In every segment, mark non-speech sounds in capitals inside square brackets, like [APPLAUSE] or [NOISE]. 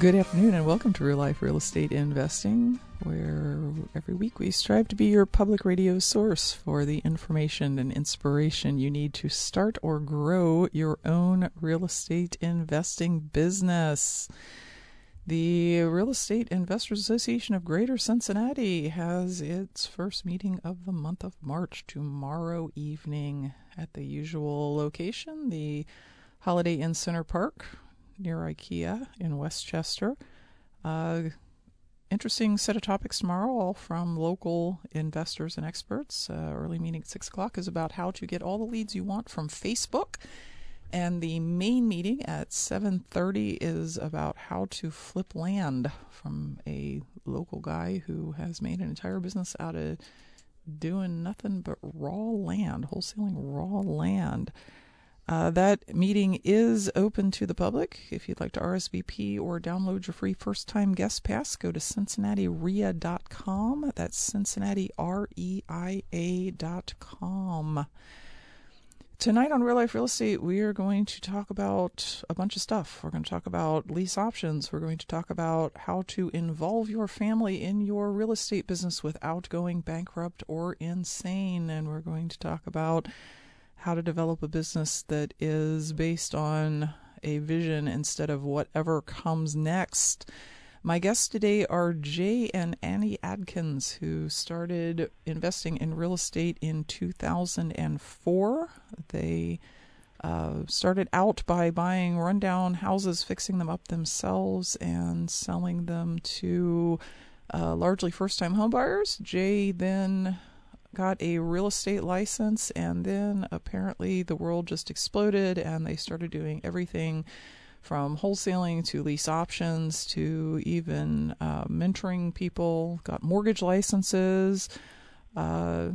Good afternoon and welcome to Real Life Real Estate Investing, where every week we strive to be your public radio source for the information and inspiration you need to start or grow your own real estate investing business. The Real Estate Investors Association of Greater Cincinnati has its first meeting of the month of March tomorrow evening at the usual location, the Holiday Inn Center Park, near IKEA in Westchester. Uh, interesting set of topics tomorrow, all from local investors and experts. Uh, early meeting at six o'clock is about how to get all the leads you want from Facebook, and the main meeting at seven thirty is about how to flip land from a local guy who has made an entire business out of doing nothing but raw land, wholesaling raw land. Uh, that meeting is open to the public. If you'd like to RSVP or download your free first time guest pass, go to CincinnatiREIA.com. That's CincinnatiREIA.com. Tonight on Real Life Real Estate, we are going to talk about a bunch of stuff. We're going to talk about lease options. We're going to talk about how to involve your family in your real estate business without going bankrupt or insane. And we're going to talk about how to develop a business that is based on a vision instead of whatever comes next. My guests today are Jay and Annie Adkins, who started investing in real estate in 2004. They uh, started out by buying rundown houses, fixing them up themselves, and selling them to uh, largely first time homebuyers. Jay then got a real estate license, and then apparently the world just exploded, and they started doing everything from wholesaling to lease options to even uh, mentoring people, got mortgage licenses. Uh,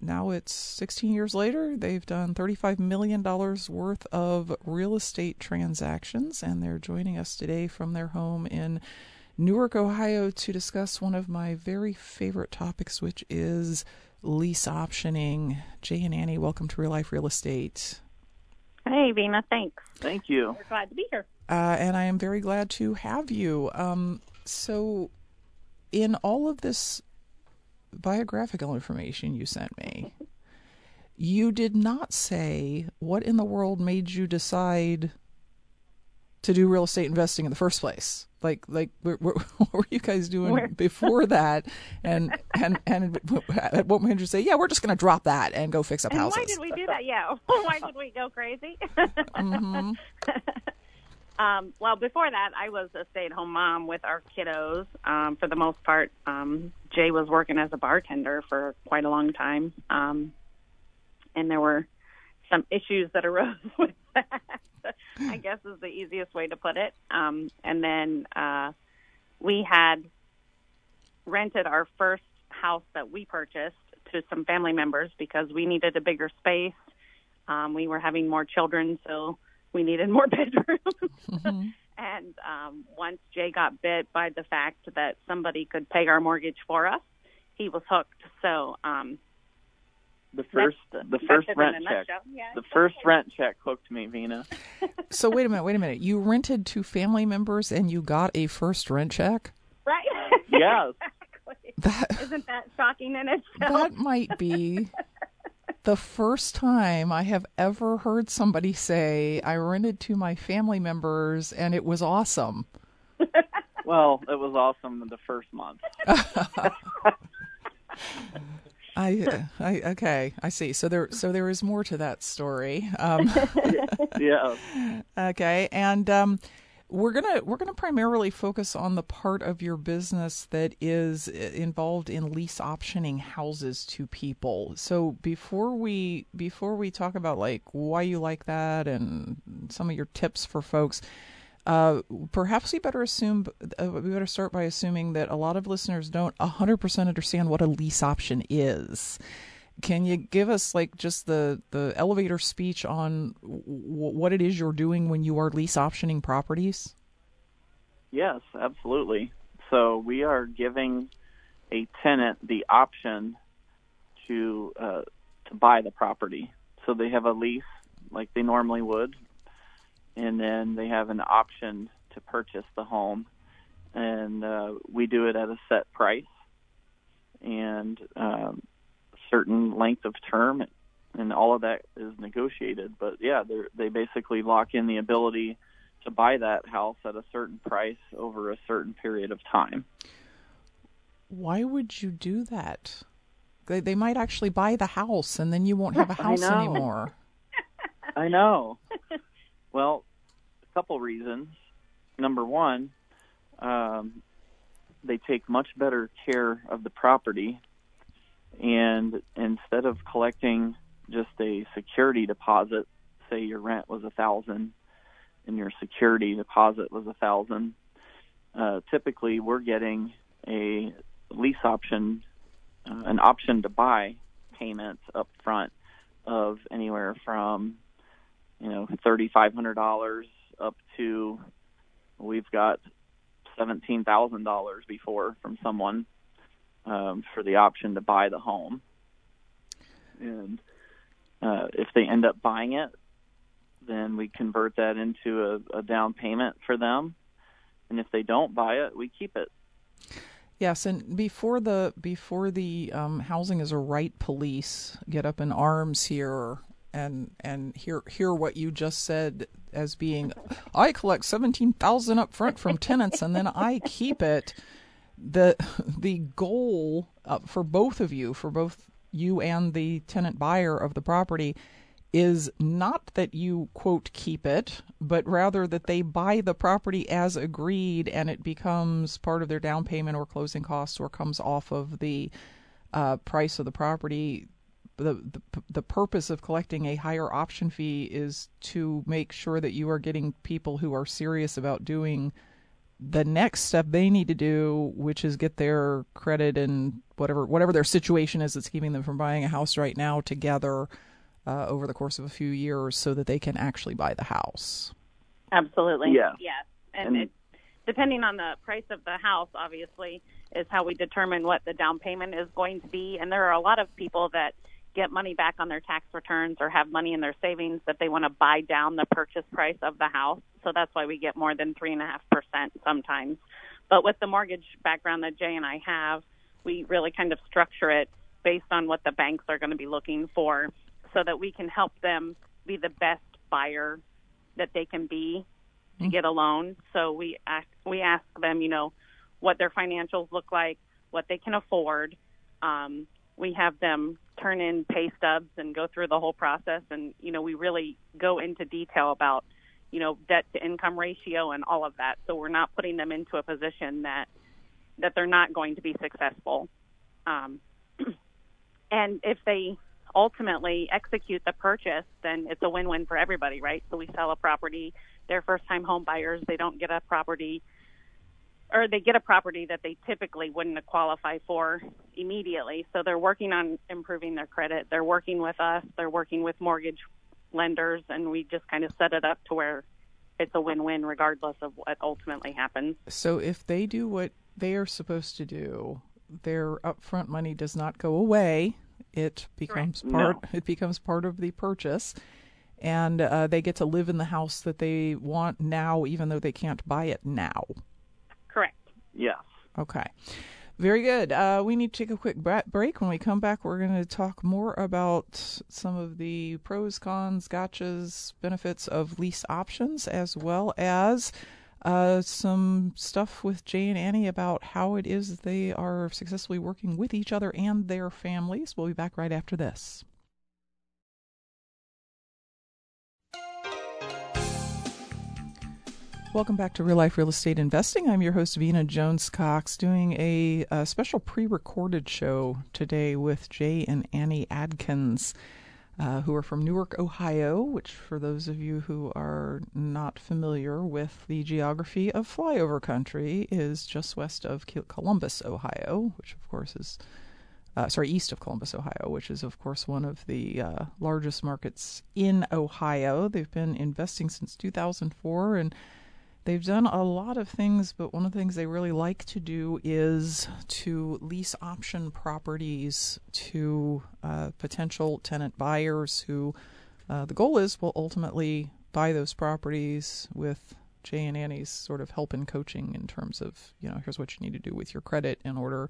now it's 16 years later. They've done $35 million worth of real estate transactions, and they're joining us today from their home in Newark, Ohio, to discuss one of my very favorite topics, which is lease optioning. Jay and Annie, welcome to Real Life Real Estate. Hey, Vina, thanks. Thank you. We're glad to be here. Uh, and I am very glad to have you. Um, so, in all of this biographical information you sent me, [LAUGHS] you did not say what in the world made you decide to do real estate investing in the first place. Like, like, [LAUGHS] what were you guys doing Where? [LAUGHS] before that? And and and at what point did you say, yeah, we're just going to drop that and go fix up And houses? why did we do that? Yeah. [LAUGHS] why did we go crazy? hmm um, well, before that, I was a stay-at-home mom with our kiddos. Um, for the most part, um, Jay was working as a bartender for quite a long time, um, and there were some issues that arose [LAUGHS] with that. I guess is the easiest way to put it. Um, and then uh, we had rented our first house that we purchased to some family members because we needed a bigger space. Um, we were having more children, so we needed more [LAUGHS] bedrooms. Mhm. [LAUGHS] And um, once Jay got bit by the fact that somebody could pay our mortgage for us, he was hooked. So um, The first, that's- the that's first rent check. nutshell. Yeah, The first rent check hooked me, vina [LAUGHS] So wait a minute, wait a minute. You rented to family members and you got a first rent check. right? [LAUGHS] Yes. exactly. That [LAUGHS] Isn't that shocking in itself? that might be the first time I have ever heard somebody say I rented to my family members and it was awesome. Well, it was awesome the first month. I, I okay, I see. So there, so there is more to that story. Um, [LAUGHS] yeah. okay, and um, we're gonna we're gonna primarily focus on the part of your business that is involved in lease optioning houses to people. So before we before we talk about like why you like that and some of your tips for folks. Uh, perhaps we better assume uh, we better start by assuming that a lot of listeners don't 100% understand what a lease option is. Can you give us like just the the elevator speech on w- what it is you're doing when you are lease optioning properties? Yes, absolutely. So we are giving a tenant the option to uh, to buy the property. So they have a lease like they normally would, and then they have an option to purchase the home, and uh, we do it at a set price and um, certain length of term, and all of that is negotiated. But yeah, they they basically lock in the ability to buy that house at a certain price over a certain period of time. Why would you do that? They, they might actually buy the house and then you won't have a [LAUGHS] house anymore. [LAUGHS] I know. [LAUGHS] Well, a couple reasons. Number one, um, they take much better care of the property, and instead of collecting just a security deposit, say your rent was a thousand, and your security deposit was a thousand, uh, typically we're getting a lease option, uh, an option to buy payments up front of anywhere from you know thirty five hundred dollars up to we've got seventeen thousand dollars before from someone um, for the option to buy the home, and uh, if they end up buying it, then we convert that into a, a down payment for them, and if they don't buy it, we keep it. Yes, and before the before the um, housing is a right police get up in arms here and and hear hear what you just said as being I collect 17,000 up front from tenants and then I keep it. The the goal uh, for both of you for both you and the tenant buyer of the property is not that you quote keep it but rather that they buy the property as agreed and it becomes part of their down payment or closing costs or comes off of the uh, price of the property the, the the purpose of collecting a higher option fee is to make sure that you are getting people who are serious about doing the next step they need to do, which is get their credit and whatever whatever their situation is that's keeping them from buying a house right now together uh, over the course of a few years, so that they can actually buy the house. Absolutely. Yeah. Yes. And, And- it, depending on the price of the house, obviously, is how we determine what the down payment is going to be. And there are a lot of people that get money back on their tax returns or have money in their savings that they want to buy down the purchase price of the house. So that's why we get more than three and a half percent sometimes. But with the mortgage background that Jay and I have, we really kind of structure it based on what the banks are going to be looking for so that we can help them be the best buyer that they can be to get a loan. So we ask we ask them, you know, what their financials look like, what they can afford. Um, we have them turn in pay stubs and go through the whole process, and you know, we really go into detail about, you know, debt to income ratio and all of that. So we're not putting them into a position that that they're not going to be successful. Um, [CLEARS THROAT] and if they ultimately execute the purchase, then it's a win-win for everybody, right? So we sell a property, they're first-time home buyers, they don't get a property or they get a property that they typically wouldn't qualify for immediately. So they're working on improving their credit. They're working with us, they're working with mortgage lenders and we just kind of set it up to where it's a win-win regardless of what ultimately happens. So if they do what they are supposed to do, their upfront money does not go away. It becomes part. No. It becomes part of the purchase, and uh, they get to live in the house that they want now, even though they can't buy it now. Yes. Okay. Very good. Uh, we need to take a quick break. When we come back, we're going to talk more about some of the pros, cons, gotchas, benefits of lease options, as well as uh, some stuff with Jay and Annie about how it is they are successfully working with each other and their families. We'll be back right after this. Welcome back to Real Life Real Estate Investing. I'm your host, Vina Jones Cox, doing a, a special pre recorded show today with Jay and Annie Adkins, uh, who are from Newark, Ohio, which, for those of you who are not familiar with the geography of flyover country, is just west of Columbus, Ohio, which, of course, is. Uh, sorry, east of Columbus, Ohio, which is, of course, one of the uh, largest markets in Ohio. They've been investing since 2004 and They've done a lot of things, but one of the things they really like to do is to lease option properties to uh, potential tenant buyers who uh, the goal is will ultimately buy those properties with Jay and Annie's sort of help and coaching in terms of, you know, here's what you need to do with your credit in order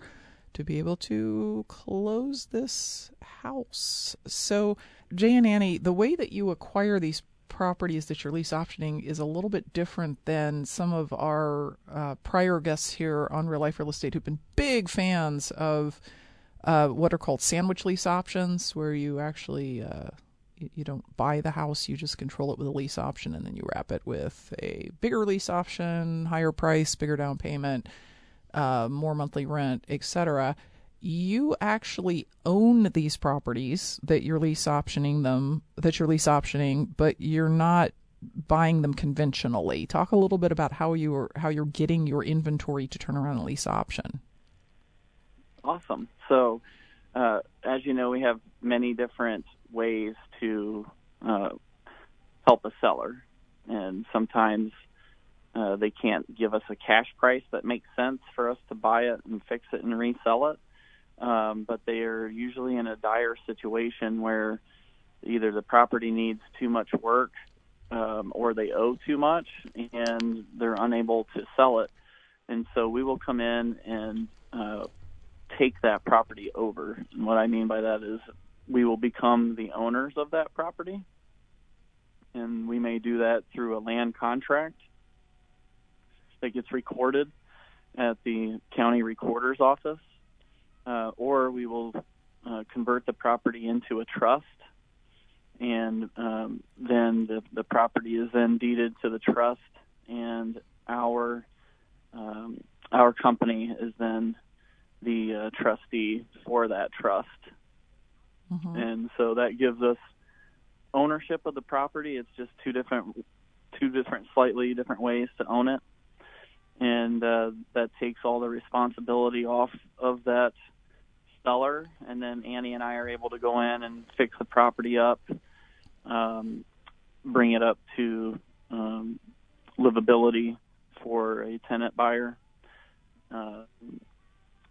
to be able to close this house. So, Jay and Annie, the way that you acquire these properties that you're lease optioning is a little bit different than some of our uh, prior guests here on Real Life Real Estate who've been big fans of uh, what are called sandwich lease options, where you actually uh, you don't buy the house, you just control it with a lease option, and then you wrap it with a bigger lease option, higher price, bigger down payment, uh, more monthly rent, etc you actually own these properties that you're lease optioning them that you're lease optioning but you're not buying them conventionally. Talk a little bit about how you are how you're getting your inventory to turn around a lease option. Awesome. So uh, as you know we have many different ways to uh, help a seller. And sometimes uh, they can't give us a cash price that makes sense for us to buy it and fix it and resell it um, but they are usually in a dire situation where either the property needs too much work um, or they owe too much and they're unable to sell it. And so we will come in and uh, take that property over. And what I mean by that is we will become the owners of that property. And we may do that through a land contract that gets recorded at the county recorder's office uh, or we will uh, convert the property into a trust, and um, then the, the property is then deeded to the trust, and our um, our company is then the uh, trustee for that trust, mm-hmm. and so that gives us ownership of the property. It's just two different two different slightly different ways to own it and uh, that takes all the responsibility off of that seller, and then Annie and I are able to go in and fix the property up, um, bring it up to um, livability for a tenant buyer, uh,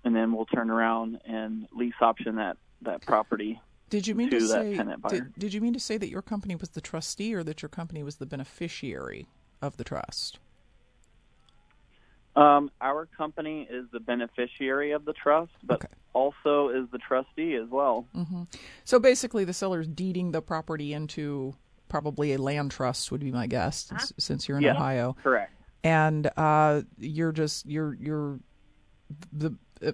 and then we'll turn around and lease option that that property. Did you mean to, to say? Did, did you mean to say that your company was the trustee, or that your company was the beneficiary of the trust? Um, our company is the beneficiary of the trust, but okay. also is the trustee as well. Mm-hmm. So basically, the seller's deeding the property into probably a land trust would be my guess, huh? since you're in Ohio. Correct. And uh, you're just you're you're the uh,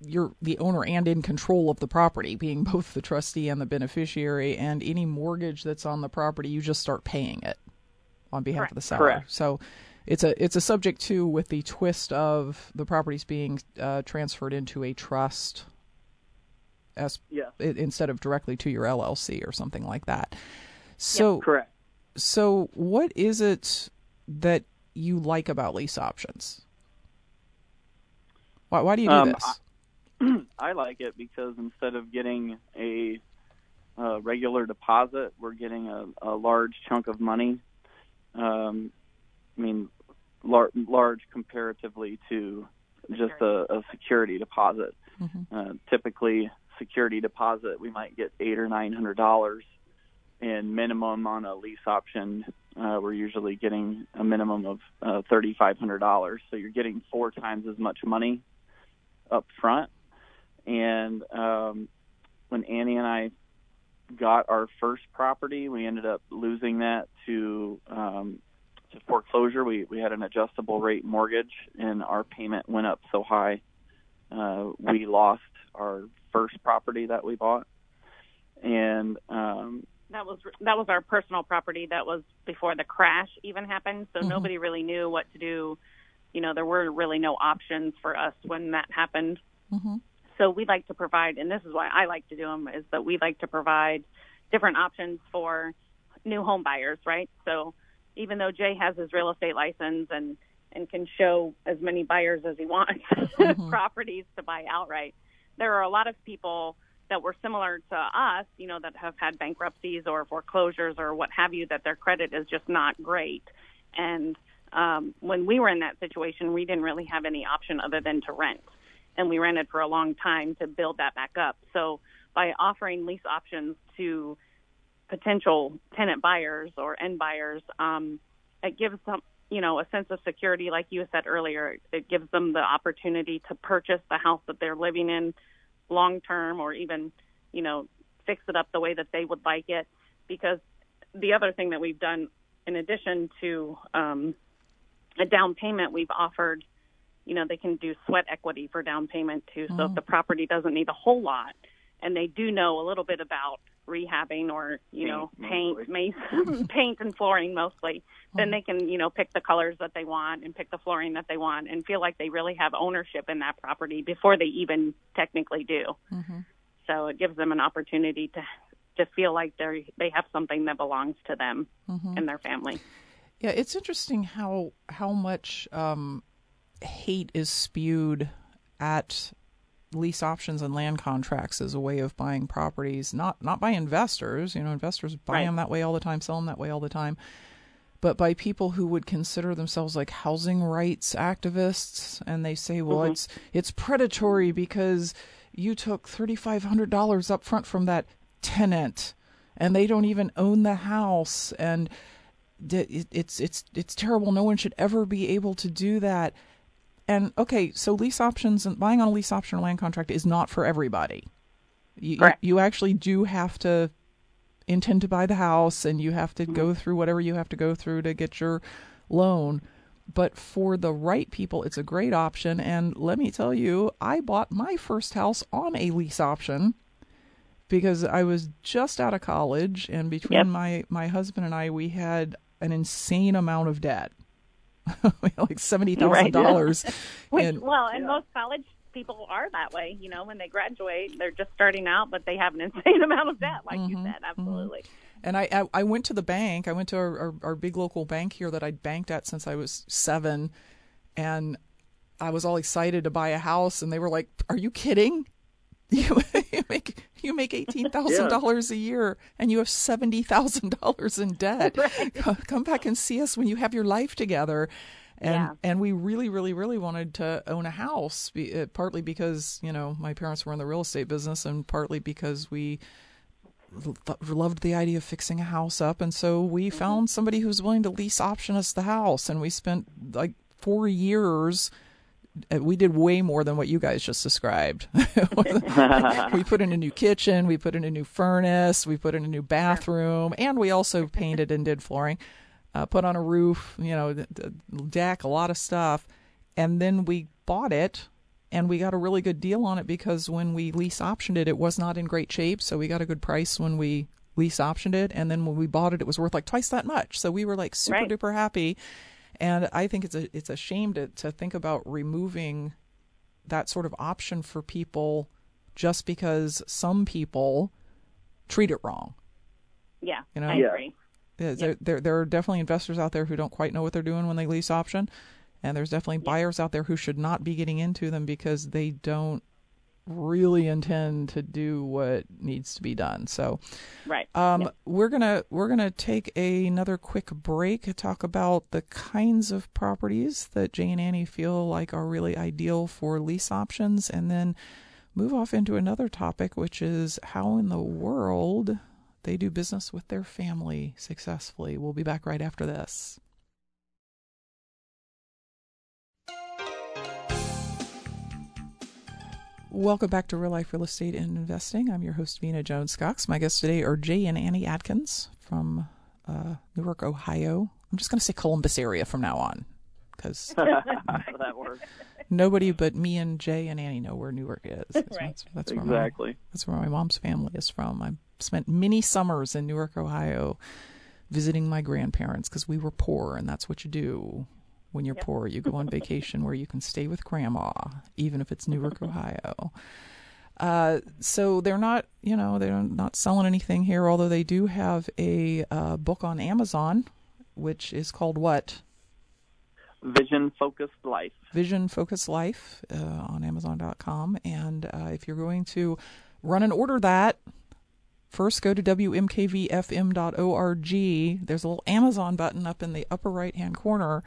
you're the owner and in control of the property, being [LAUGHS] both the trustee and the beneficiary. And any mortgage that's on the property, you just start paying it on behalf Correct. of the seller. Correct. So it's a it's a subject to with the twist of the properties being uh, transferred into a trust as yeah. instead of directly to your LLC or something like that. So yep, correct. So what is it that you like about lease options? Why why do you do um, this? I, [CLEARS THROAT] I, like it because instead of getting a, a regular deposit, we're getting a, a large chunk of money um, I mean, lar- large comparatively to just a, a security deposit. Mm-hmm. Uh, typically, security deposit we might get eight or nine hundred dollars, and minimum on a lease option uh, we're usually getting a minimum of uh, thirty five hundred dollars. So you're getting four times as much money up front. And um, when Annie and I got our first property, we ended up losing that to um, to foreclosure. We we had an adjustable rate mortgage, and our payment went up so high, uh, we lost our first property that we bought, and um, that was that was our personal property. That was before the crash even happened, so Mhm. nobody really knew what to do. You know, there were really no options for us when that happened. Mm-hmm. So we like to provide, and this is why I like to do them, is that we like to provide different options for new home buyers, right? So even though Jay has his real estate license and and can show as many buyers as he wants [LAUGHS] Mhm. properties to buy outright, there are a lot of people that were similar to us, you know, that have had bankruptcies or foreclosures or what have you, that their credit is just not great. And um, when we were in that situation, we didn't really have any option other than to rent. And we rented for a long time to build that back up. So by offering lease options to potential tenant buyers or end buyers, um, it gives them, you know, a sense of security. Like you said earlier, it gives them the opportunity to purchase the house that they're living in long term or even, you know, fix it up the way that they would like it. Because the other thing that we've done, in addition to um, a down payment, we've offered, you know, they can do sweat equity for down payment too. So if the property doesn't need a whole lot and they do know a little bit about rehabbing or, you know, Paint, paint, mace, [LAUGHS] paint and flooring mostly, then they can, you know, pick the colors that they want and pick the flooring that they want and feel like they really have ownership in that property before they even technically do. Mm-hmm. So it gives them an opportunity to to feel like they they have something that belongs to them Mm-hmm. and their family. Yeah, it's interesting how how much um, hate is spewed at lease options and land contracts as a way of buying properties. Not not by investors. You know, investors buy Right. them that way all the time, sell them that way all the time. But by people who would consider themselves like housing rights activists, and they say, "Well, Mhm. it's it's predatory because you took thirty five hundred dollars up front from that tenant, and they don't even own the house, and it- it's it's it's terrible. No one should ever be able to do that. And okay, so lease options and buying on a lease option or land contract is not for everybody. You, Correct. you actually do have to intend to buy the house, and you have to Mm-hmm. go through whatever you have to go through to get your loan. But for the right people, it's a great option. And let me tell you, I bought my first house on a lease option because I was just out of college, and between Yep. my my husband and I, we had an insane amount of debt, [LAUGHS] like seventy thousand dollars. [LAUGHS] And- well, and most college people are that way. You know, when they graduate, they're just starting out, but they have an [LAUGHS] insane amount of debt, like you Mhm, said. Absolutely. And I, I I went to the bank. I went to our, our, our big local bank here that I'd banked at since I was seven, and I was all excited to buy a house. And they were like, "Are you kidding? You, [LAUGHS] you make you make eighteen thousand [LAUGHS] dollars a year, and you have seventy thousand dollars in debt. [LAUGHS] Co- Come back and see us when you have your life together." And Yeah. and we really, really, really wanted to own a house, uh, partly because you know my parents were in the real estate business, and partly because we loved the idea of fixing a house up, and so we found somebody who was willing to lease option us the house, and we spent like four years. Uh, We did way more than what you guys just described. [LAUGHS] we put in a new kitchen, we put in a new furnace, we put in a new bathroom, and we also [LAUGHS] painted and did flooring. Uh, put on a roof, you know, d- d- deck, a lot of stuff, and then we bought it and we got a really good deal on it because when we lease optioned it, it was not in great shape. So we got a good price when we lease optioned it, and then when we bought it, it was worth like twice that much. So we were like super Right. duper happy. And I think it's a it's a shame to to think about removing that sort of option for people just because some people treat it wrong. Yeah, You know? I Yeah. agree. Uh, There, there, there are definitely investors out there who don't quite know what they're doing when they lease option, and there's definitely buyers out there who should not be getting into them because they don't really intend to do what needs to be done. So, Right. um, Yep. we're gonna we're gonna take a, another quick break to talk about the kinds of properties that Jay and Annie feel like are really ideal for lease options, and then move off into another topic, which is how in the world they do business with their family successfully. We'll be back right after this. Welcome back to Real Life Real Estate and Investing. I'm your host, Vina Jones Cox. My guests today are Jay and Annie Adkins from uh, Newark, Ohio. I'm just going to say Columbus area from now on because [LAUGHS] nobody but me and Jay and Annie know where Newark is. [LAUGHS] That's, Right. that's, that's where my, Exactly. that's where my mom's family is from. I spent many summers in Newark, Ohio, visiting my grandparents because we were poor, and that's what you do when you're poor. You go on [LAUGHS] vacation where you can stay with grandma, even if it's Newark, Ohio. Uh, so they're not, you know, they're not selling anything here. Although they do have a uh, book on Amazon, which is called what? Vision focused life. Vision Focus Life uh, on Amazon.com. And uh, if you're going to run and order that, first go to WMKVFM.org. There's a little Amazon button up in the upper right hand corner.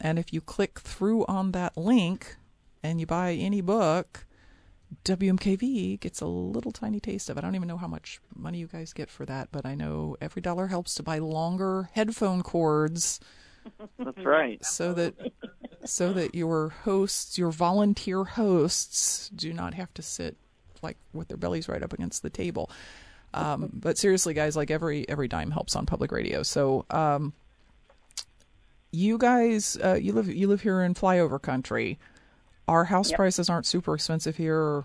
And if you click through on that link and you buy any book, WMKV gets a little tiny taste of it. I don't even know how much money you guys get for that, but I know every dollar helps to buy longer headphone cords [LAUGHS] That's right. so that so that your hosts, your volunteer hosts, do not have to sit like with their bellies right up against the table. Um, but seriously, guys, like every every dime helps on public radio. So um, you guys, uh, you live you live here in flyover country. Our house Yep. prices aren't super expensive here.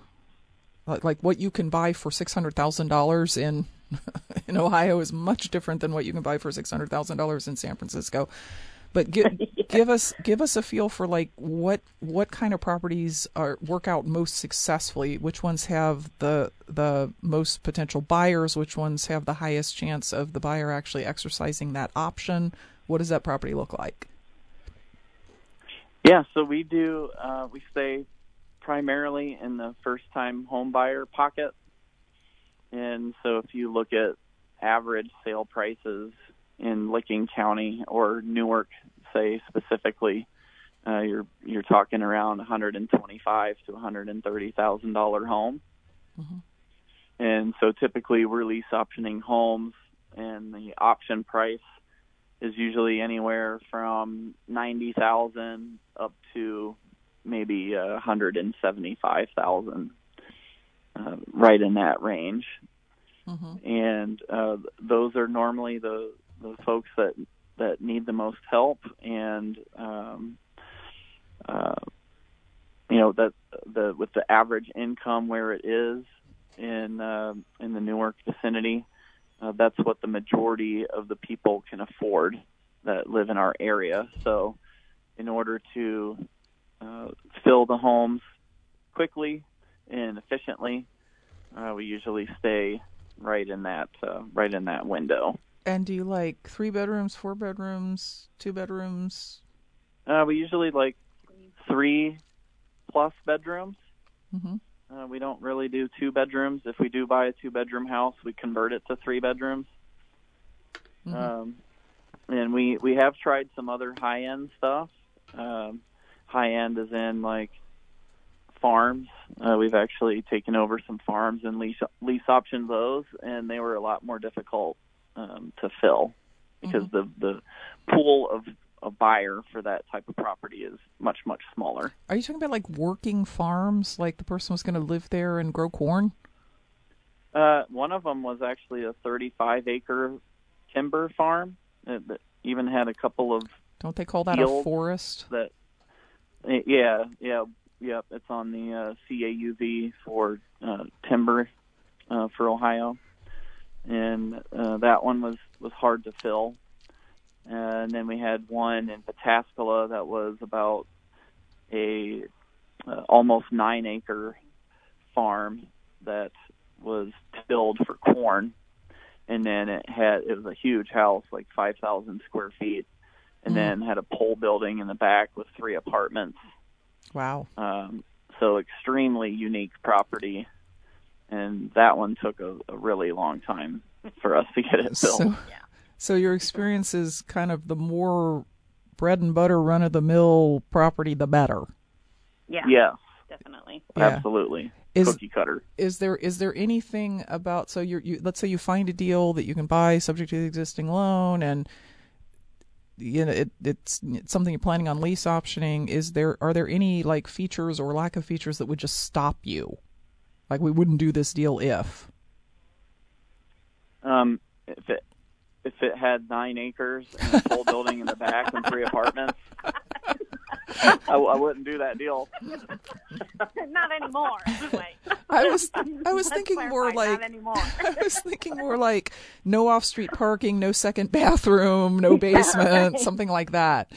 Like, like what you can buy for six hundred thousand dollars in [LAUGHS] in Ohio is much different than what you can buy for six hundred thousand dollars in San Francisco. But give [LAUGHS] give us give us a feel for like what what kind of properties are work out most successfully. Which ones have the the most potential buyers? Which ones have the highest chance of the buyer actually exercising that option? What does that property look like? Yeah, so we do. Uh, we stay primarily in the first-time home buyer pocket, and so if you look at average sale prices in Licking County or Newark, say specifically, uh, you're you're talking around 125 to 130 thousand dollar home, Mhm. and so typically we're lease optioning homes, and the option price is usually anywhere from ninety thousand up to maybe a hundred and seventy five thousand, uh, right in that range. Mm-hmm. And uh, those are normally the the folks that that need the most help, and um, uh, you know that the with the average income where it is in uh, in the Newark vicinity, uh, that's what the majority of the people can afford that live in our area. So, in order to uh, fill the homes quickly and efficiently, uh, we usually stay right in that uh, right in that window. And do you like three bedrooms, four bedrooms, two bedrooms? Uh, we usually like three plus bedrooms. Mm-hmm. Uh, we don't really do two bedrooms. If we do buy a two bedroom house, we convert it to three bedrooms. Mhm. Um, and we we have tried some other high end stuff. Um, high end is in like farms. Uh, we've actually taken over some farms and lease lease optioned those, and they were a lot more difficult um, to fill because the the pool of a buyer for that type of property is much much smaller. Are you talking about like working farms? Like the person was going to live there and grow corn? Uh, one of them was actually a 35 acre timber farm that, that even had a couple of Don't they call that a forest? that. Yeah, yeah, yep. It's on the uh, CAUV for uh, timber uh, for Ohio, and uh, that one was was hard to fill. And then we had one in Pataskala that was about a uh, almost nine acre farm that was tilled for corn, and then it had it was a huge house, like five thousand square feet, and Mhm. then had a pole building in the back with three apartments. Wow. Um, so extremely unique property, and that one took a, a really long time for us to get it built. So, so your experience is kind of the more bread and butter, run of the mill property, the better. Yeah, yes, definitely. Yeah. absolutely, Is cookie cutter. is there is there anything about so you're you let's say you find a deal that you can buy subject to the existing loan and you know it, it's, it's something you're planning on lease optioning is there are there any like features or lack of features that would just stop you like we wouldn't do this deal if Um, if it if it had nine acres and a full building in the back and three apartments, I, I wouldn't do that deal. not anymore. Anyway. I was I was Let's thinking more like not anymore. [LAUGHS] I was thinking more like no off-street parking, no second bathroom, no [LAUGHS] basement, something like that.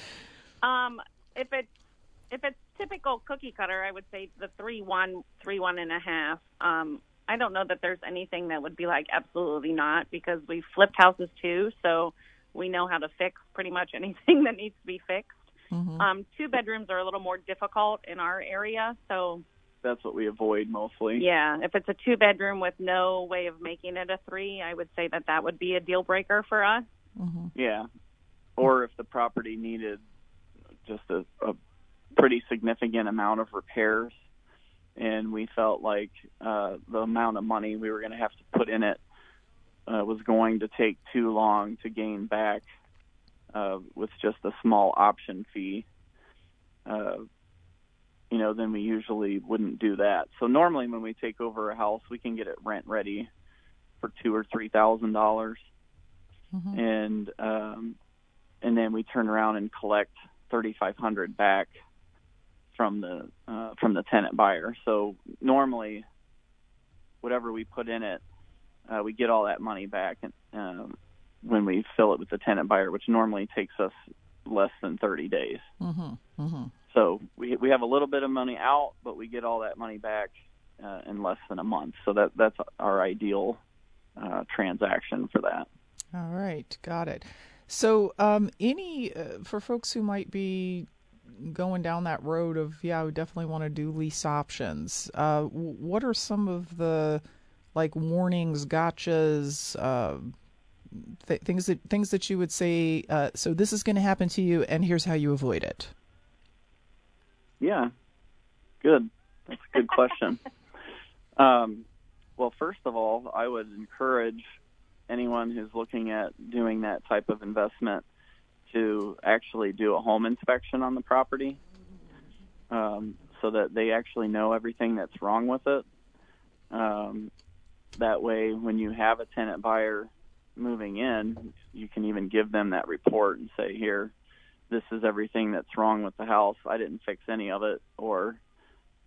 Um, if it's if it's typical cookie cutter, I would say the three one, three one and a half. Um, I don't know that there's anything that would be like absolutely not because we flipped houses too, so we know how to fix pretty much [LAUGHS] anything that needs to be fixed. Mhm. Um, two bedrooms are a little more difficult in our area, so That's what we avoid mostly. yeah, if it's a two bedroom with no way of making it a three, I would say that that would be a deal breaker for us. Mhm. Yeah. Or if the property needed just a, a pretty significant amount of repairs and we felt like uh, the amount of money we were going to have to put in it uh, was going to take too long to gain back uh, with just a small option fee, uh, you know, then we usually wouldn't do that. So normally when we take over a house, we can get it rent ready for two or three thousand dollars Mhm. and um, and then we turn around and collect thirty five hundred back from the uh, from the tenant buyer. So normally, whatever we put in it, uh, we get all that money back and, um, when we fill it with the tenant buyer, which normally takes us less than thirty days. Mhm. Mhm. So we we have a little bit of money out, but we get all that money back uh, in less than a month. So that that's our ideal uh, transaction for that. All right, got it. So, um, any uh, for folks who might be going down that road of yeah, I would definitely want to do lease options. Uh, what are some of the like warnings, gotchas, uh, th- things that things that you would say? Uh, so this is going to happen to you, and here's how you avoid it. Yeah, good. That's a good question. [LAUGHS] um, well, first of all, I would encourage anyone who's looking at doing that type of investment to actually do a home inspection on the property um, so that they actually know everything that's wrong with it. Um, that way, when you have a tenant buyer moving in, you can even give them that report and say, here, this is everything that's wrong with the house. I didn't fix any of it, or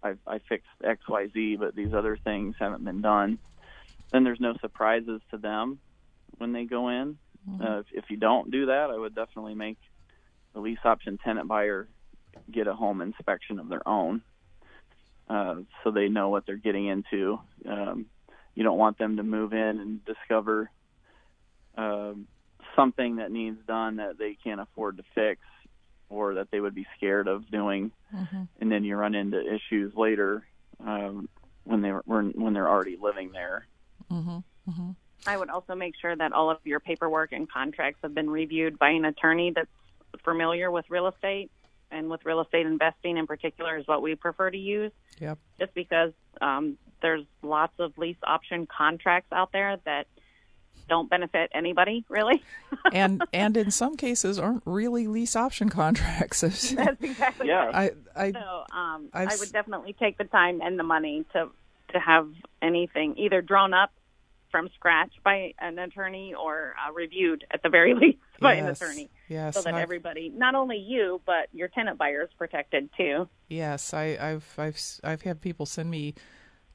I, I fixed X, Y, Z, but these other things haven't been done. Then there's no surprises to them when they go in. Uh, if, if you don't do that, I would definitely make the lease option tenant buyer get a home inspection of their own, uh, so they know what they're getting into. Um, you don't want them to move in and discover um, something that needs done that they can't afford to fix or that they would be scared of doing, Mm-hmm. and then you run into issues later um, when they when when they're already living there. Mm-hmm. Mm-hmm. I would also make sure that all of your paperwork and contracts have been reviewed by an attorney that's familiar with real estate and with real estate investing in particular is what we prefer to use. Yep. Just because um, there's lots of lease option contracts out there that don't benefit anybody really. [LAUGHS] and and in some cases aren't really lease option contracts. [LAUGHS] That's exactly Yeah. right. I I So um, I've I s- would definitely take the time and the money to to have anything either drawn up from scratch by an attorney or uh, reviewed at the very [LAUGHS] least by an attorney, yes so that I've- everybody, not only you but your tenant buyer, is protected too. Yes, I, I've I've I've had people send me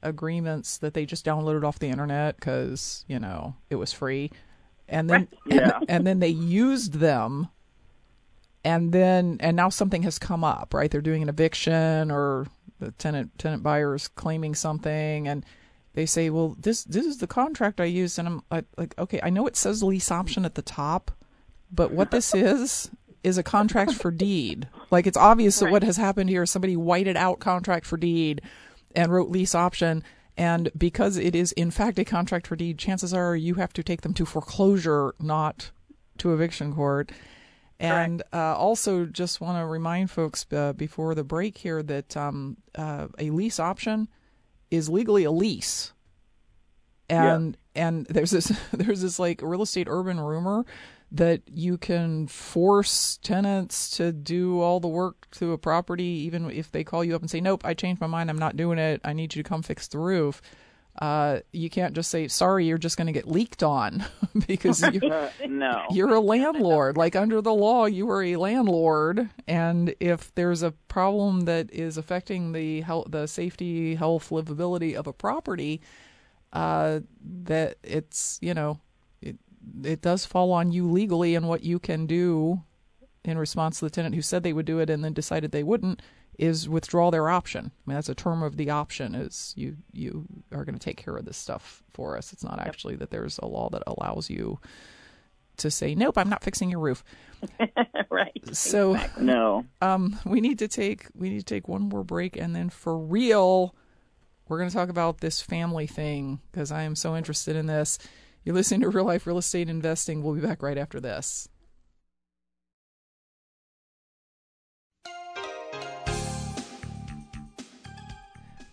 agreements that they just downloaded off the internet because you know it was free, and then Yeah. and, [LAUGHS] and then they used them, and then and now something has come up. Right, they're doing an eviction or the tenant tenant buyer is claiming something, and they say, well, this this is the contract I used, and I'm like, like okay, I know it says lease option at the top, but what this [LAUGHS] is is a contract for deed. Like it's obvious that what has happened here is somebody whited out contract for deed and wrote lease option. And because it is in fact a contract for deed, chances are you have to take them to foreclosure, not to eviction court. And uh, also, just want to remind folks uh, before the break here that um, uh, a lease option is legally a lease. And and there's this [LAUGHS] there's this like real estate urban rumor that you can force tenants to do all the work to a property even if they call you up and say nope i changed my mind. I'm not doing it. I need you to come fix the roof uh, you can't just say sorry you're just going to get leaked on [LAUGHS] because [LAUGHS] you, Uh, no. you're a landlord like under the law you are a landlord and if there's a problem that is affecting the health the safety health livability of a property uh, that it's you know it it does fall on you legally and what you can do in response to the tenant who said they would do it and then decided they wouldn't is withdraw their option. I mean that's a term of the option is you you are going to take care of this stuff for us. It's not actually that there's a law that allows you to say nope, I'm not fixing your roof. [LAUGHS] right. So No. um, we need to take we need to take one more break, and then for real, we're going to talk about this family thing because I am so interested in this. You're listening to Real Life Real Estate Investing. We'll be back right after this.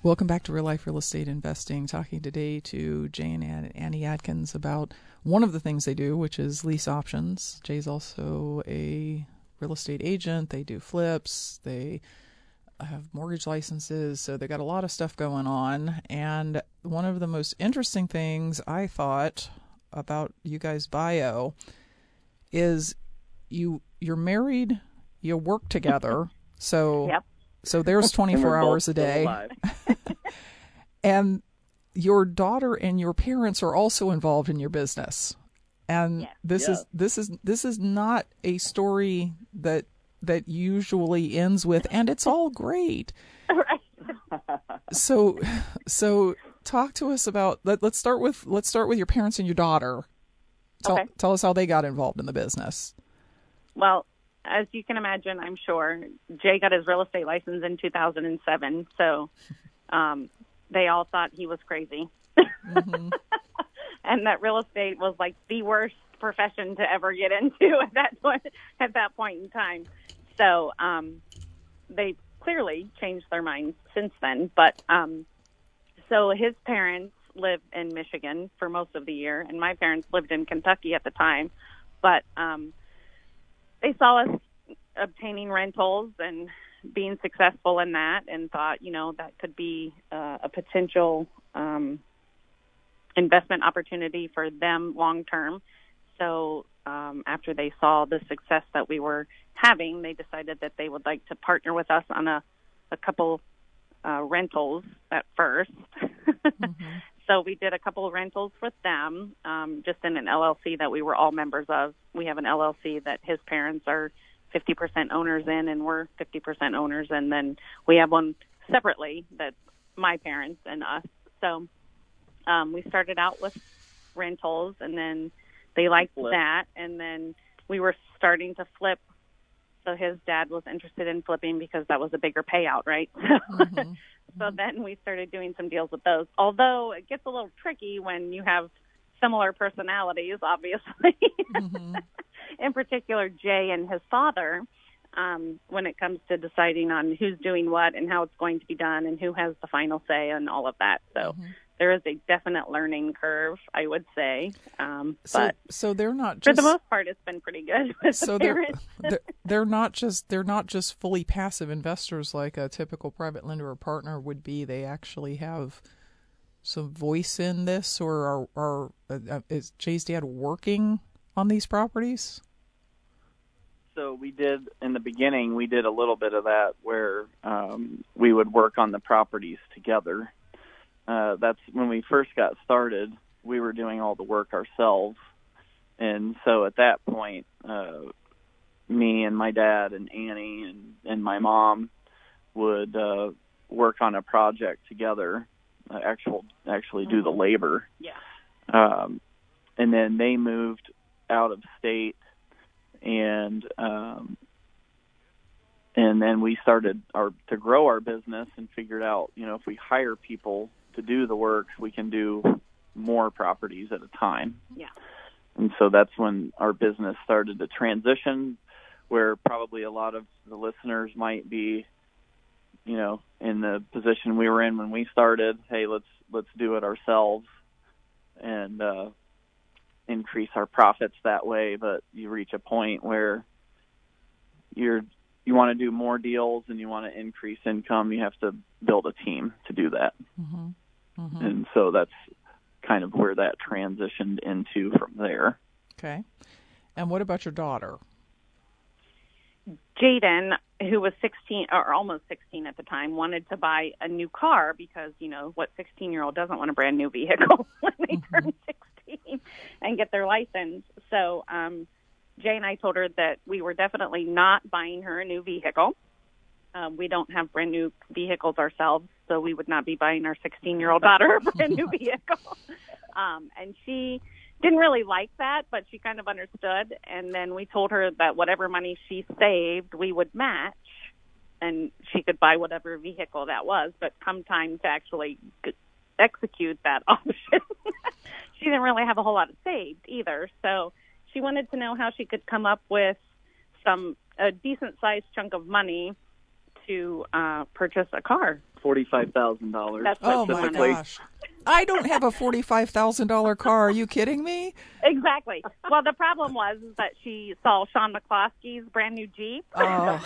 Welcome back to Real Life Real Estate Investing. Talking today to Jay and Annie Adkins about one of the things they do, which is lease options. Jay's also a real estate agent. They do flips. They have mortgage licenses. So they got a lot of stuff going on. And one of the most interesting things I thought about you guys' bio is you you're married, you work together. [LAUGHS] So Yep. So there's [LAUGHS] 24 hours a day. [LAUGHS] [LAUGHS] and your daughter and your parents are also involved in your business. And Yes. this is this is this is not a story that that usually ends with and it's all great. Right. so so talk to us about let, let's start with let's start with your parents and your daughter. Tell, Okay. tell us how they got involved in the business. Well, as you can imagine, I'm sure Jay got his real estate license in 2007. So um, they all thought he was crazy, [LAUGHS] and that real estate was like the worst profession to ever get into [LAUGHS] at that point. At that point in time, so um, they clearly changed their minds since then. But um, so his parents lived in Michigan for most of the year, and my parents lived in Kentucky at the time. But um, they saw us obtaining rentals and being successful in that and thought, you know, that could be uh, a potential um, investment opportunity for them long term. So um, after they saw the success that we were having, they decided that they would like to partner with us on a, a couple uh, rentals at 1st [LAUGHS] So we did a couple of rentals with them, um, just in an LLC that we were all members of. We have an LLC that his parents are 50% owners in, and we're 50% owners, and then we have one separately that's my parents and us. So um, we started out with rentals, and then they liked Flip. that, and then we were starting to flip. So his dad was interested in flipping because that was a bigger payout, right? So [LAUGHS] Mm-hmm. then we started doing some deals with those. Although it gets a little tricky when you have similar personalities, obviously. Mm-hmm. [LAUGHS] In particular, Jay and his father, um, when it comes to deciding on who's doing what and how it's going to be done and who has the final say and all of that. So mm-hmm. There is a definite learning curve, I would say. Um, so but so they're not for just the most part, it's been pretty good [LAUGHS] with so the they're, [LAUGHS] they're they're not just they're not just fully passive investors like a typical private lender or partner would be. They actually have some voice in this, or are, are uh, is Jay's dad working on these properties? So we did in the beginning. We did a little bit of that where um, we would work on the properties together. Uh, that's when we first got started. We were doing all the work ourselves, and so at that point, uh, me and my dad and Annie and and my mom would uh, work on a project together. Uh, actual actually do the labor. Yeah. Um, and then they moved out of state and um, and then we started our to grow our business and figured out you know if we hire people to do the work we can do more properties at a time Yeah. and so that's when our business started to transition where probably a lot of the listeners might be you know in the position we were in when we started hey let's let's do it ourselves and uh increase our profits that way but you reach a point where you're you want to do more deals and you want to increase income you have to build a team to do that Mm-hmm. Mm-hmm. and so that's kind of where that transitioned into from there. Okay. And what about your daughter? Jaden, who was 16 or almost 16 at the time, wanted to buy a new car because, you know, what 16 year old doesn't want a brand new vehicle [LAUGHS] when they mm-hmm. turn 16 and get their license? So, um, Jay and I told her that we were definitely not buying her a new vehicle. Um, we don't have brand new vehicles ourselves, so we would not be buying our 16 year old daughter a brand new vehicle. [LAUGHS] Um, and she didn't really like that, but she kind of understood. And then we told her that whatever money she saved, we would match, and she could buy whatever vehicle that was. But come time to actually execute that [LAUGHS] option, she didn't really have a whole lot of saved either. So she wanted to know how she could come up with some a decent sized chunk of money to uh, purchase a car. Forty-five thousand dollars. Oh my gosh! I don't have a forty-five thousand dollar car. Are you kidding me? Exactly. Well, the problem was that she saw Sean McCloskey's brand new Jeep. Oh.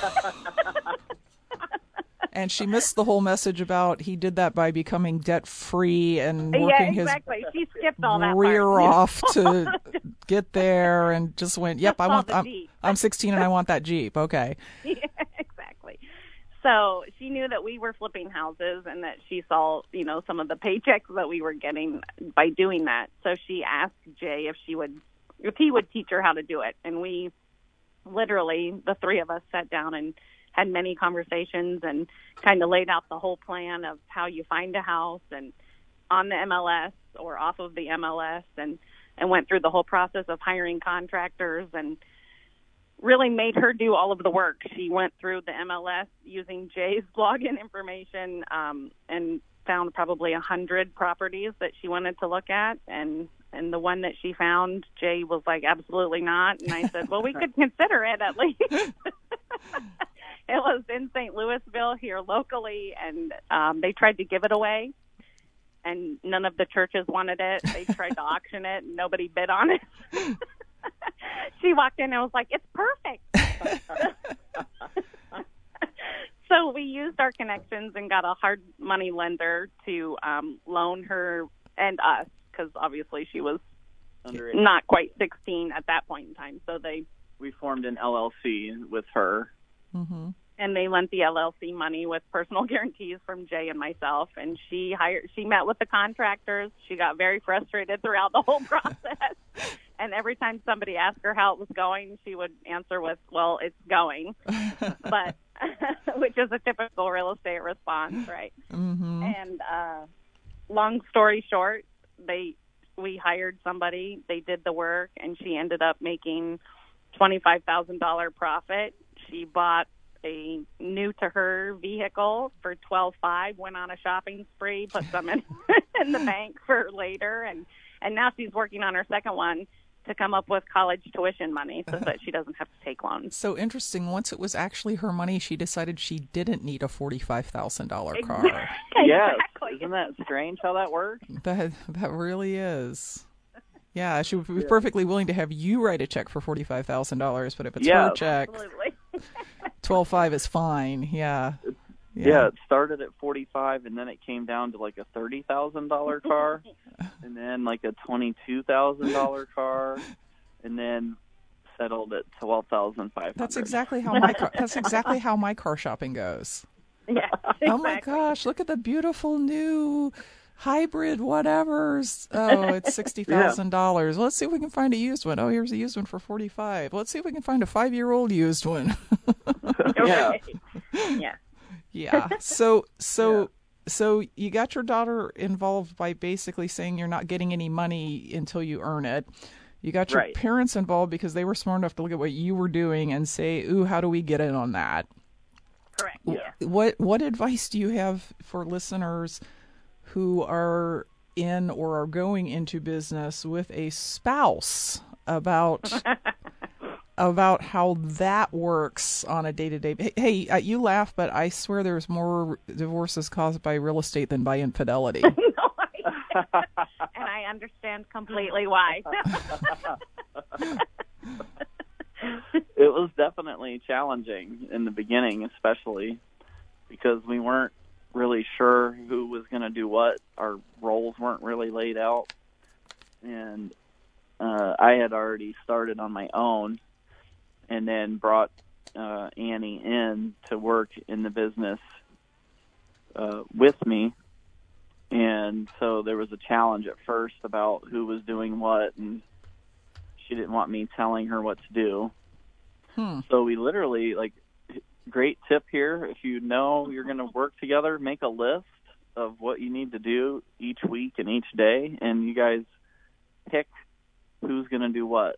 and she missed the whole message about he did that by becoming debt free and working yeah, exactly. his she skipped all that rear part. [LAUGHS] off to get there and just went, "Yep, I want. I'm, I'm 16 and I want that Jeep." Okay. [LAUGHS] Yeah, exactly. So she knew that we were flipping houses and that she saw, you know, some of the paychecks that we were getting by doing that. So she asked Jay if she would, if he would teach her how to do it, and we literally the three of us sat down and had many conversations and kind of laid out the whole plan of how you find a house and on the MLS or off of the MLS and and went through the whole process of hiring contractors and really made her do all of the work. She went through the MLS using Jay's [LAUGHS] login information um, and found probably a hundred properties that she wanted to look at and and the one that she found Jay was like absolutely not and I [LAUGHS] said well we could consider it at least [LAUGHS] it was in St. Louisville here locally, and um, they tried to give it away, and none of the churches wanted it. They tried to auction it, and nobody bid on it. [LAUGHS] she walked in and was like, "It's perfect." [LAUGHS] so we used our connections and got a hard money lender to um, loan her and us because obviously she was Underage. not quite 16 at that point in time. So they we formed an LLC with her Mm-hmm. And they lent the LLC money with personal [LAUGHS] guarantees from Jay and myself. And she hired, she met with the contractors. She got very frustrated throughout the whole process. And every time somebody asked her how it was going, she would answer with, "Well, it's going," [LAUGHS] but [LAUGHS] which is a typical real estate response, right? Mm-hmm. And uh, long story short, they we hired somebody. They did the work, and she ended up making twenty five thousand dollar profit she bought a new to her vehicle for twelve five. Went on a shopping spree, put some in [LAUGHS] in the bank for later, and and now she's working on her second one to come up with college tuition money so that she doesn't have to take loans. So interesting. Once it was actually her money, she decided she didn't need a forty-five thousand dollar car. exactly. Yes, [LAUGHS] isn't that strange how that works? That that really is. Yeah, she would be yeah. perfectly willing to have you write a check for forty-five thousand dollars, but if it's yeah, her check, [LAUGHS] twelve five is fine. Yeah. Yeah. yeah. it started at forty-five, and then it came down to like a thirty thousand dollar [LAUGHS] car, and then like a twenty-two thousand dollar car, and then settled at twelve thousand five hundred. That's exactly how my car, that's exactly how my car shopping goes. [LAUGHS] Yeah. Exactly. Oh my gosh! Look at the beautiful new hybrid whatever's oh it's [LAUGHS] sixty thousand yeah. dollars let's see if we can find a used one oh here's a used one for forty five let's see if we can find a five year old used one yeah yeah yeah [LAUGHS] so so yeah. so you got your daughter involved by basically saying you're not getting any money until you earn it you got your right. parents involved because they were smart enough to look at what you were doing and say ooh how do we get in on that correct yeah. what what advice do you have for listeners who are in or are going into business with a spouse about [LAUGHS] about how that works on a day to day. Hey, uh, you laugh, but I swear there's more divorces caused by real estate than by infidelity. [LAUGHS] no, I, and I understand completely why. [LAUGHS] it was definitely challenging in the beginning, especially because we weren't really sure who was going to do what. Our roles weren't really laid out, and uh, I had already started on my own, and then brought uh, Annie in to work in the business uh, with me. And so there was a challenge at first about who was doing what, and she didn't want me telling her what to do. Hmm. So we literally like great tip here if you know you're going to work together, make a list of what you need to do each week and each day and you guys pick who's going to do what.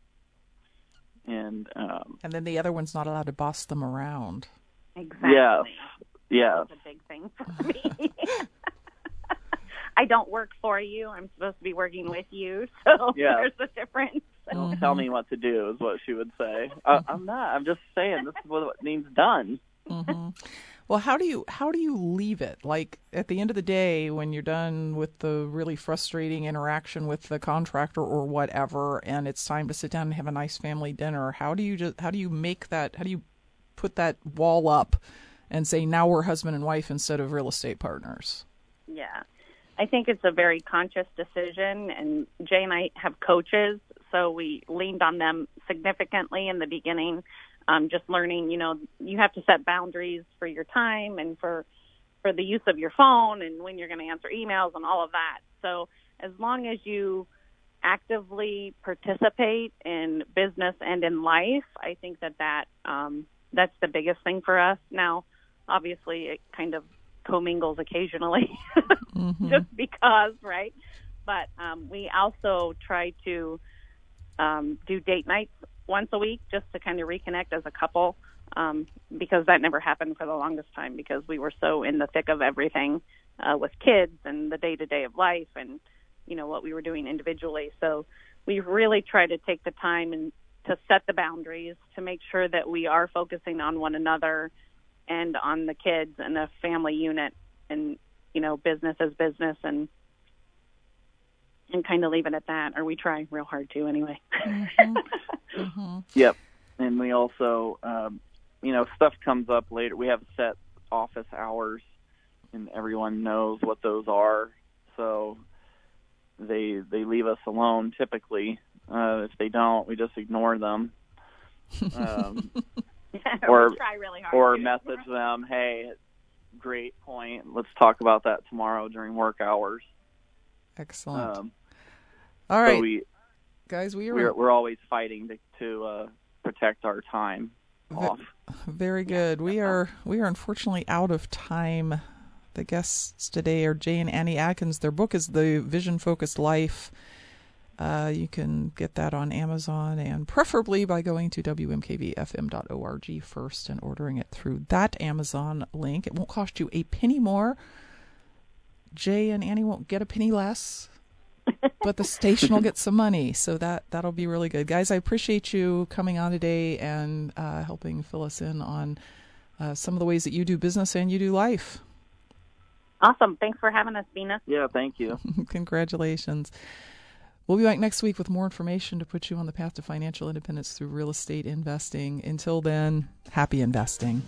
And um And then the other one's not allowed to boss them around. Exactly. yes. Yes. That was a big thing for me. [LAUGHS] I don't work for you. I'm supposed to be working with you. So [LAUGHS] Yeah. there's a difference. Don't tell me what to do is what she would say. I, I'm not. I'm just saying this is what needs done. hmm Well, how do you how do you leave it? Like at the end of the day, when you're done with the really frustrating interaction with the contractor or whatever, and it's time to sit down and have a nice family dinner, how do you just how do you make that? How do you put that wall up and say now we're husband and wife instead of real estate partners? Yeah. I think it's a very conscious decision, and Jay and I have coaches, so we leaned on them significantly in the beginning. Um, just learning, you know, you have to set boundaries for your time and for for the use of your phone and when you're going to answer emails and all of that. So as long as you actively participate in business and in life, I think that that um, that's the biggest thing for us. Now, obviously, it kind of commingles occasionally, [LAUGHS] just because, right? But um, we also try to um, do date nights once a week just to kind of reconnect as a couple um, because that never happened for the longest time because we were so in the thick of everything uh, with kids and the day to day of life and you know what we were doing individually. So we really try to take the time and to set the boundaries to make sure that we are focusing on one another and on the kids and the family unit and you know business as business and and kind of leave it at that or we try real hard to anyway [LAUGHS] Yep. And we also, um, you know, stuff comes up later. We have set office hours, and everyone knows what those are. So they they leave us alone typically. Uh, if they don't, we just ignore them. Um, [LAUGHS] [LAUGHS] Or- try really hard or message them, "Hey, great point. Let's talk about that tomorrow during work hours." Excellent. Um, All right, So we guys, we are we're, we're always fighting to, to uh, protect our time off. Very good. We are we are unfortunately out of time. The guests today are Jay and Annie Adkins. Their book is The Vision Focused Life. Uh, you can get that on Amazon and preferably by going to wmkvfm.org first and ordering it through that Amazon link. It won't cost you a penny more. Jay and Annie won't get a penny less, but the station will get some money. So that that'll be really good, guys. I appreciate you coming on today and uh, helping fill us in on uh, some of the ways that you do business and you do life. awesome thanks for having us Vina Yeah, thank you. [LAUGHS] Congratulations. We'll be back next week with more information to put you on the path to financial independence through real estate investing. Until then, happy investing.